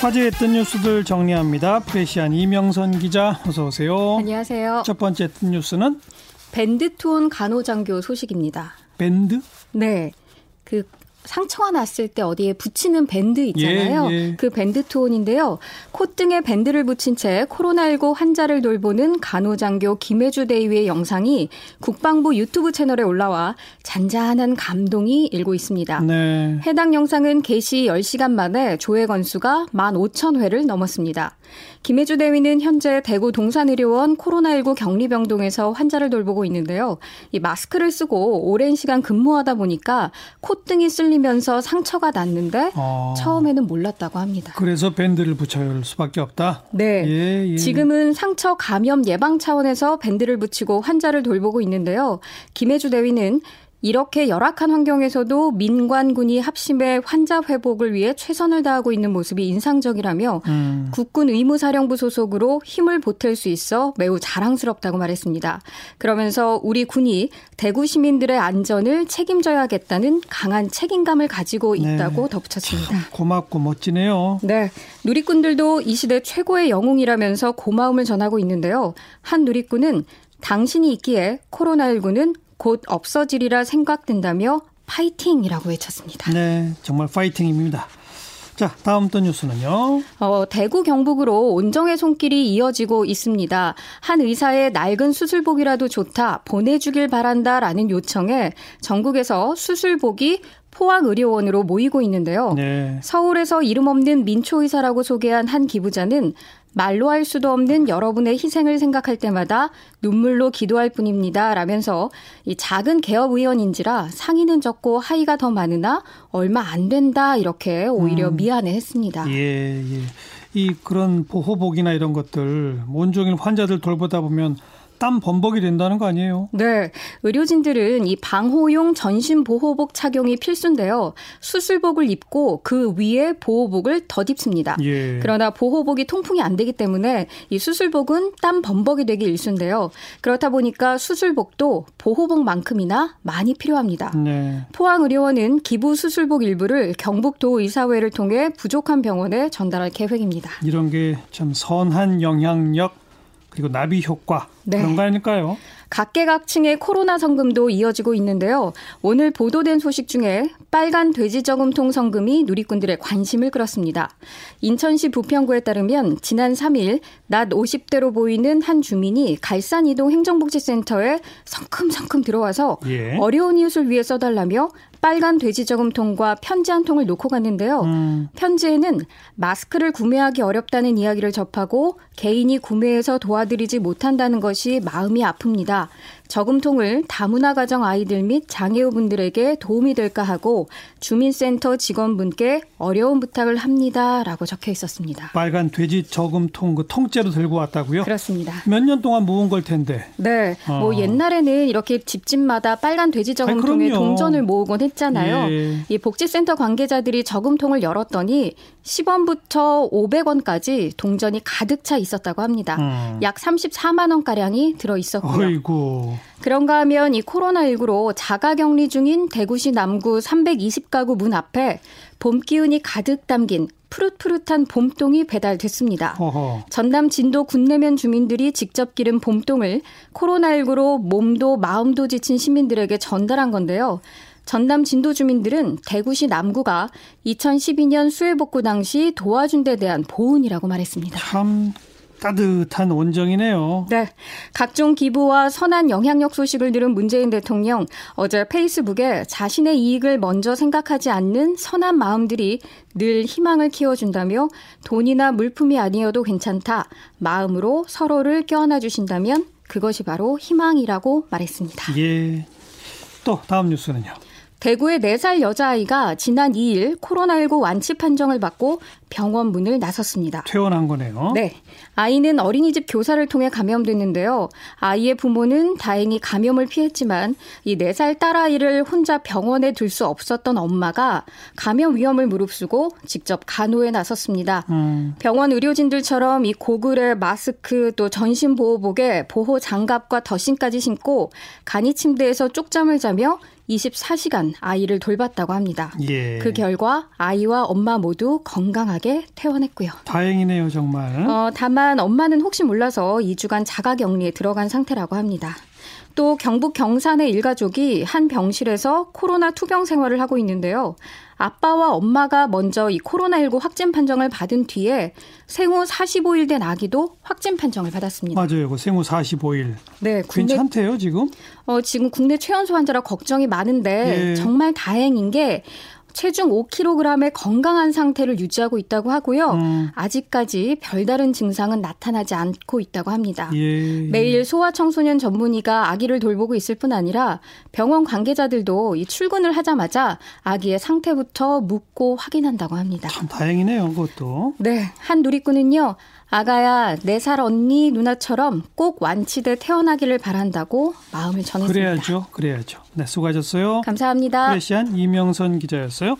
화제됐던 뉴스들 정리합니다. 프레시안 이명선 기자 어서 오세요. 안녕하세요. 첫 번째 뉴스는 밴드투혼 간호장교 소식입니다. 밴드? 네. 그 상처가 났을 때 어디에 붙이는 밴드 있잖아요. 예, 예. 그 밴드 투혼인데요. 콧등에 밴드를 붙인 채 코로나19 환자를 돌보는 간호장교 김혜주 대위의 영상이 국방부 유튜브 채널에 올라와 잔잔한 감동이 일고 있습니다. 네. 해당 영상은 게시 10시간 만에 조회 건수가 15,000회를 넘었습니다. 김혜주 대위는 현재 대구 동산의료원 코로나19 격리병동에서 환자를 돌보고 있는데요. 이 마스크를 쓰고 오랜 시간 근무하다 보니까 콧등이 쓸리면서 상처가 났는데 어. 처음에는 몰랐다고 합니다. 그래서 밴드를 붙여야 할 수밖에 없다. 네. 예, 예. 지금은 상처 감염 예방 차원에서 밴드를 붙이고 환자를 돌보고 있는데요. 김혜주 대위는 이렇게 열악한 환경에서도 민관군이 합심해 환자 회복을 위해 최선을 다하고 있는 모습이 인상적이라며 음. 국군 의무사령부 소속으로 힘을 보탤 수 있어 매우 자랑스럽다고 말했습니다. 그러면서 우리 군이 대구 시민들의 안전을 책임져야겠다는 강한 책임감을 가지고 있다고 네. 덧붙였습니다. 참 고맙고 멋지네요. 네. 누리꾼들도 이 시대 최고의 영웅이라면서 고마움을 전하고 있는데요. 한 누리꾼은 당신이 있기에 코로나19는 곧 없어지리라 생각된다며 파이팅이라고 외쳤습니다. 네, 정말 파이팅입니다. 자, 다음 또 뉴스는요. 어, 대구 경북으로 온정의 손길이 이어지고 있습니다. 한 의사의 낡은 수술복이라도 좋다, 보내주길 바란다라는 요청에 전국에서 수술복이 포항의료원으로 모이고 있는데요. 네. 서울에서 이름 없는 민초의사라고 소개한 한 기부자는 말로 할 수도 없는 여러분의 희생을 생각할 때마다 눈물로 기도할 뿐입니다. 라면서 이 작은 개업 의원인지라 상의는 적고 하의가 더 많으나 얼마 안 된다. 이렇게 오히려 미안해 했습니다. 예, 예. 이 그런 보호복이나 이런 것들 온종일 환자들 돌보다 보면 땀 범벅이 된다는 거 아니에요? 네. 의료진들은 이 방호용 전신 보호복 착용이 필수인데요. 수술복을 입고 그 위에 보호복을 덧입습니다. 예. 그러나 보호복이 통풍이 안 되기 때문에 이 수술복은 땀 범벅이 되기 일쑤인데요. 그렇다 보니까 수술복도 보호복만큼이나 많이 필요합니다. 네. 포항의료원은 기부 수술복 일부를 경북도 의사회를 통해 부족한 병원에 전달할 계획입니다. 이런 게 참 선한 영향력 그리고 나비 효과 네. 그런 거 아닐까요? 각계각층의 코로나 성금도 이어지고 있는데요. 오늘 보도된 소식 중에 빨간 돼지 저금통 성금이 누리꾼들의 관심을 끌었습니다. 인천시 부평구에 따르면 지난 3일 낮 50대로 보이는 한 주민이 갈산이동 행정복지센터에 성큼성큼 들어와서 예. 어려운 이웃을 위해 써달라며 빨간 돼지 저금통과 편지 한 통을 놓고 갔는데요. 음. 편지에는 마스크를 구매하기 어렵다는 이야기를 접하고 개인이 구매해서 도와드리지 못한다는 것이 마음이 아픕니다. 저금통을 다문화 가정 아이들 및 장애우분들에게 도움이 될까 하고 주민센터 직원분께 어려운 부탁을 합니다라고 적혀 있었습니다. 빨간 돼지 저금통 그 통째로 들고 왔다고요? 그렇습니다. 몇 년 동안 모은 걸 텐데. 네, 뭐 어. 옛날에는 이렇게 집집마다 빨간 돼지 저금통에 그럼요. 동전을 모으곤 했잖아요. 예. 이 복지센터 관계자들이 저금통을 열었더니 10원부터 500원까지 동전이 가득 차 있었다고 합니다. 음. 약 34만 원 가량이 들어 있었고요. 어이구. 그런가 하면 이 코로나19로 자가 격리 중인 대구시 남구 320가구 문 앞에 봄 기운이 가득 담긴 푸릇푸릇한 봄동이 배달됐습니다. 허허. 전남 진도 군내면 주민들이 직접 기른 봄동을 코로나19로 몸도 마음도 지친 시민들에게 전달한 건데요. 전남 진도 주민들은 대구시 남구가 2012년 수해복구 당시 도와준 데 대한 보은이라고 말했습니다. 참 따뜻한 온정이네요. 네. 각종 기부와 선한 영향력 소식을 들은 문재인 대통령 어제 페이스북에 자신의 이익을 먼저 생각하지 않는 선한 마음들이 늘 희망을 키워준다며 돈이나 물품이 아니어도 괜찮다. 마음으로 서로를 껴안아 주신다면 그것이 바로 희망이라고 말했습니다. 예. 또 다음 뉴스는요. 대구의 4살 여자아이가 지난 2일 코로나19 완치 판정을 받고 병원 문을 나섰습니다. 퇴원한 거네요. 네. 아이는 어린이집 교사를 통해 감염됐는데요. 아이의 부모는 다행히 감염을 피했지만 이 4살 딸아이를 혼자 병원에 둘 수 없었던 엄마가 감염 위험을 무릅쓰고 직접 간호에 나섰습니다. 음. 병원 의료진들처럼 이 고글에 마스크 또 전신 보호복에 보호 장갑과 덧신까지 신고 간이 침대에서 쪽잠을 자며 24시간 아이를 돌봤다고 합니다. 예. 그 결과 아이와 엄마 모두 건강하게 퇴원했고요. 다행이네요, 정말. 어, 다만 엄마는 혹시 몰라서 2주간 자가 격리에 들어간 상태라고 합니다. 또 경북 경산의 일가족이 한 병실에서 코로나 투병 생활을 하고 있는데요. 아빠와 엄마가 먼저 이 코로나19 확진 판정을 받은 뒤에 생후 45일 된 아기도 확진 판정을 받았습니다. 맞아요. 그 생후 45일. 네, 국내 괜찮대요, 지금? 어, 지금 국내 최연소 환자라 걱정이 많은데 예. 정말 다행인 게 체중 5kg의 건강한 상태를 유지하고 있다고 하고요. 음. 아직까지 별다른 증상은 나타나지 않고 있다고 합니다. 예. 매일 소아청소년 전문의가 아기를 돌보고 있을 뿐 아니라 병원 관계자들도 이 출근을 하자마자 아기의 상태부터 묻고 확인한다고 합니다. 참 다행이네요, 그것도. 네, 한 누리꾼은요. 아가야, 네 살 언니 누나처럼 꼭 완치돼 태어나기를 바란다고 마음을 전했습니다. 그래야죠, 그래야죠. 네, 수고하셨어요. 감사합니다. 프레시안 이명선 기자였어요.